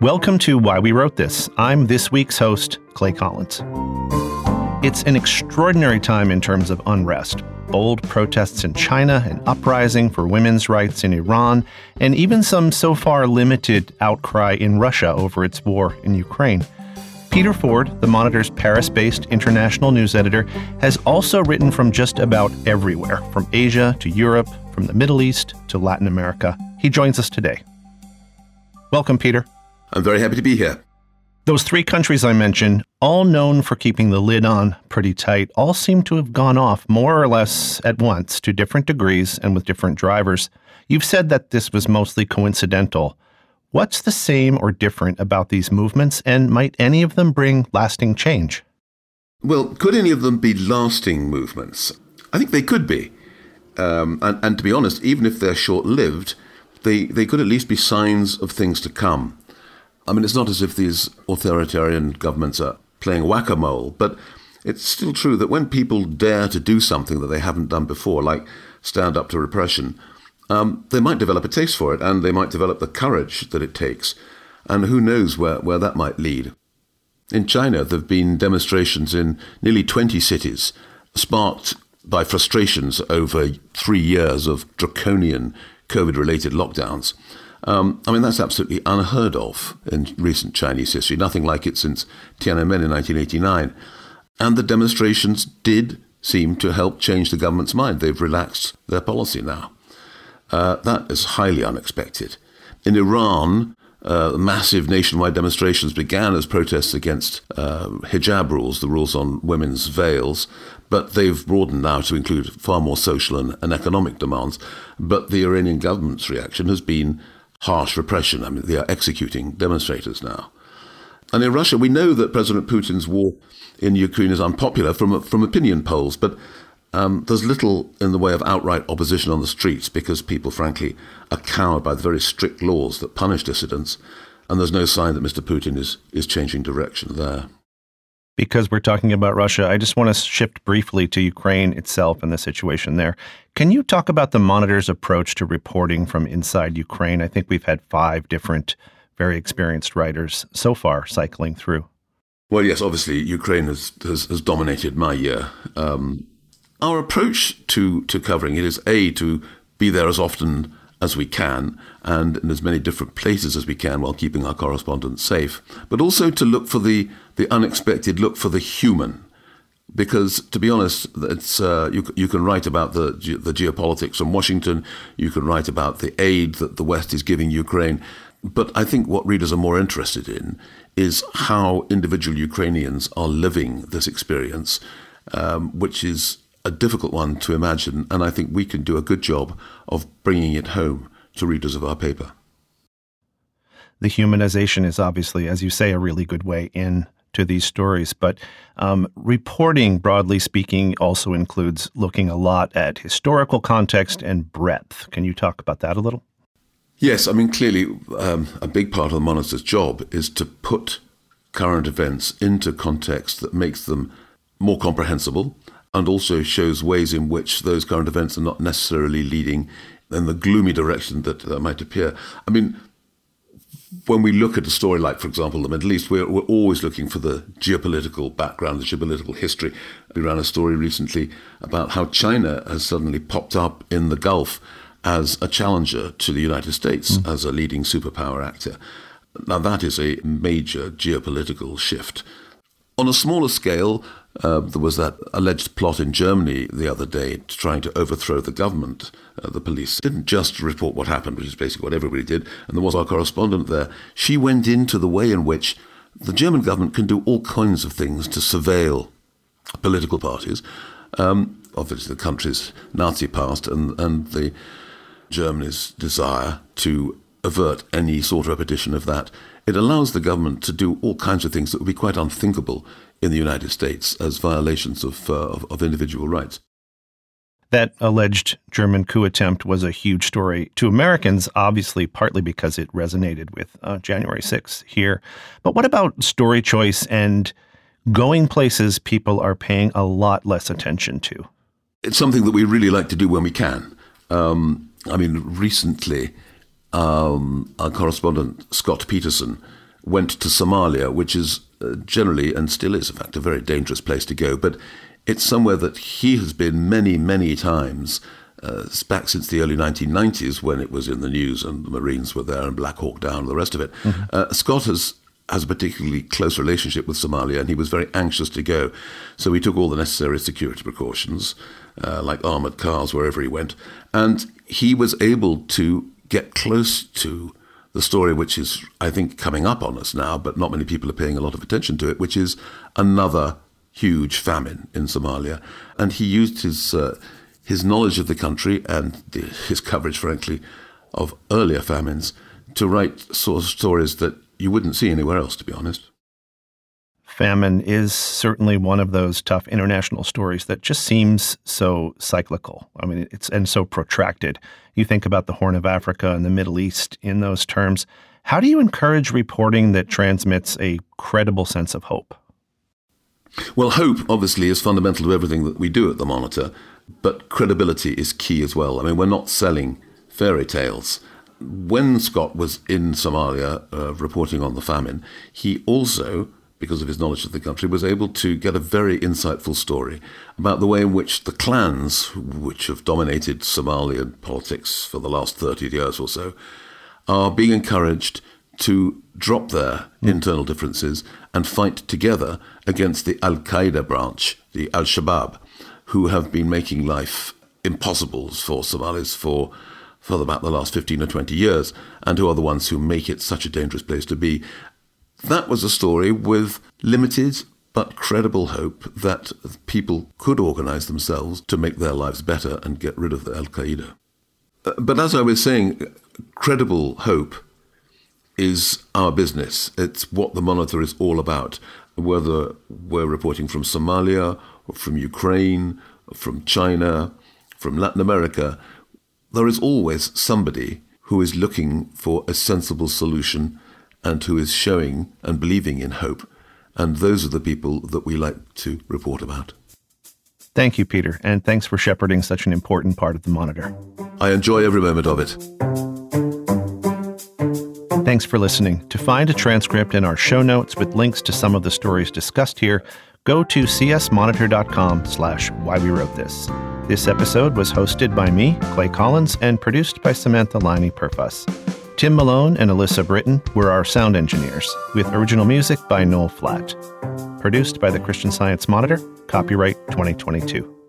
Welcome to Why We Wrote This. I'm this week's host, Clay Collins. It's an extraordinary time in terms of unrest. Bold protests in China, an uprising for women's rights in Iran, and even some so far limited outcry in Russia over its war in Ukraine. Peter Ford, the Monitor's Paris based international news editor, has also written from just about everywhere, from Asia to Europe, from the Middle East to Latin America. He joins us today. Welcome, Peter. I'm very happy to be here. Those three countries I mentioned, all known for keeping the lid on pretty tight, all seem to have gone off more or less at once to different degrees and with different drivers. You've said that this was mostly coincidental. What's the same or different about these movements, and might any of them bring lasting change? Well, could any of them be lasting movements? I think they could be. Um, and, and to be honest, even if they're short lived, they, they could at least be signs of things to come. I mean, it's not as if these authoritarian governments are playing whack a mole, but it's still true that when people dare to do something that they haven't done before, like stand up to repression, um, they might develop a taste for it and they might develop the courage that it takes. And who knows where, where that might lead. In China, there have been demonstrations in nearly 20 cities, sparked by frustrations over three years of draconian COVID related lockdowns. Um, I mean, that's absolutely unheard of in recent Chinese history, nothing like it since Tiananmen in 1989. And the demonstrations did seem to help change the government's mind. They've relaxed their policy now. Uh, that is highly unexpected. In Iran, uh, massive nationwide demonstrations began as protests against uh, hijab rules, the rules on women's veils, but they've broadened now to include far more social and, and economic demands. But the Iranian government's reaction has been harsh repression. I mean, they are executing demonstrators now. And in Russia, we know that President Putin's war in Ukraine is unpopular from, from opinion polls, but um, there's little in the way of outright opposition on the streets because people, frankly, are cowed by the very strict laws that punish dissidents, and there's no sign that Mr. Putin is, is changing direction there. Because we're talking about Russia, I just want to shift briefly to Ukraine itself and the situation there. Can you talk about the Monitor's approach to reporting from inside Ukraine? I think we've had five different, very experienced writers so far cycling through. Well, yes, obviously, Ukraine has, has, has dominated my year. Um, our approach to, to covering it is A, to be there as often as we can and in as many different places as we can while keeping our correspondents safe, but also to look for the, the unexpected, look for the human. Because to be honest, it's, uh, you, you can write about the, the geopolitics from Washington, you can write about the aid that the West is giving Ukraine, but I think what readers are more interested in is how individual Ukrainians are living this experience, um, which is a difficult one to imagine, and I think we can do a good job of bringing it home to readers of our paper. The humanization is obviously, as you say, a really good way in to these stories. But um, reporting, broadly speaking, also includes looking a lot at historical context and breadth. Can you talk about that a little? Yes, I mean, clearly, um, a big part of the monitor's job is to put current events into context that makes them more comprehensible and also shows ways in which those current events are not necessarily leading in the gloomy direction that uh, might appear. I mean, when we look at a story like, for example, the Middle East, we're, we're always looking for the geopolitical background, the geopolitical history. We ran a story recently about how China has suddenly popped up in the Gulf as a challenger to the United States mm. as a leading superpower actor. Now, that is a major geopolitical shift. On a smaller scale, uh, there was that alleged plot in Germany the other day trying to overthrow the government. Uh, the police didn't just report what happened, which is basically what everybody did, and there was our correspondent there. She went into the way in which the German government can do all kinds of things to surveil political parties. Um, obviously, the country's Nazi past and, and the Germany's desire to avert any sort of repetition of that. It allows the government to do all kinds of things that would be quite unthinkable in the United States as violations of, uh, of, of individual rights. That alleged German coup attempt was a huge story to Americans, obviously, partly because it resonated with uh, January 6th here. But what about story choice and going places people are paying a lot less attention to? It's something that we really like to do when we can. Um, I mean, recently, um, our correspondent, Scott Peterson, went to Somalia, which is uh, generally and still is, in fact, a very dangerous place to go. But it's somewhere that he has been many, many times. Uh, back since the early 1990s, when it was in the news and the Marines were there and Black Hawk Down and the rest of it, mm-hmm. uh, Scott has has a particularly close relationship with Somalia, and he was very anxious to go. So he took all the necessary security precautions, uh, like armored cars wherever he went, and he was able to get close to the story which is, I think, coming up on us now, but not many people are paying a lot of attention to it, which is another huge famine in Somalia. And he used his, uh, his knowledge of the country and the, his coverage, frankly, of earlier famines to write sort of stories that you wouldn't see anywhere else, to be honest. Famine is certainly one of those tough international stories that just seems so cyclical. I mean, it's and so protracted. You think about the Horn of Africa and the Middle East in those terms. How do you encourage reporting that transmits a credible sense of hope? Well, hope obviously is fundamental to everything that we do at the Monitor, but credibility is key as well. I mean, we're not selling fairy tales. When Scott was in Somalia uh, reporting on the famine, he also because of his knowledge of the country, was able to get a very insightful story about the way in which the clans, which have dominated Somalian politics for the last 30 years or so, are being encouraged to drop their mm. internal differences and fight together against the Al Qaeda branch, the Al Shabaab, who have been making life impossible for Somalis for for about the last 15 or 20 years, and who are the ones who make it such a dangerous place to be. That was a story with limited but credible hope that people could organize themselves to make their lives better and get rid of the Al Qaeda. Uh, but as I was saying, credible hope is our business. It's what the Monitor is all about. Whether we're reporting from Somalia, or from Ukraine, or from China, from Latin America, there is always somebody who is looking for a sensible solution and who is showing and believing in hope. And those are the people that we like to report about. Thank you, Peter, and thanks for shepherding such an important part of the monitor. I enjoy every moment of it. Thanks for listening. To find a transcript and our show notes with links to some of the stories discussed here, go to csmonitor.com slash why we wrote this. This episode was hosted by me, Clay Collins, and produced by Samantha Laine Perfas. Tim Malone and Alyssa Britton were our sound engineers, with original music by Noel Flatt. Produced by the Christian Science Monitor, copyright 2022.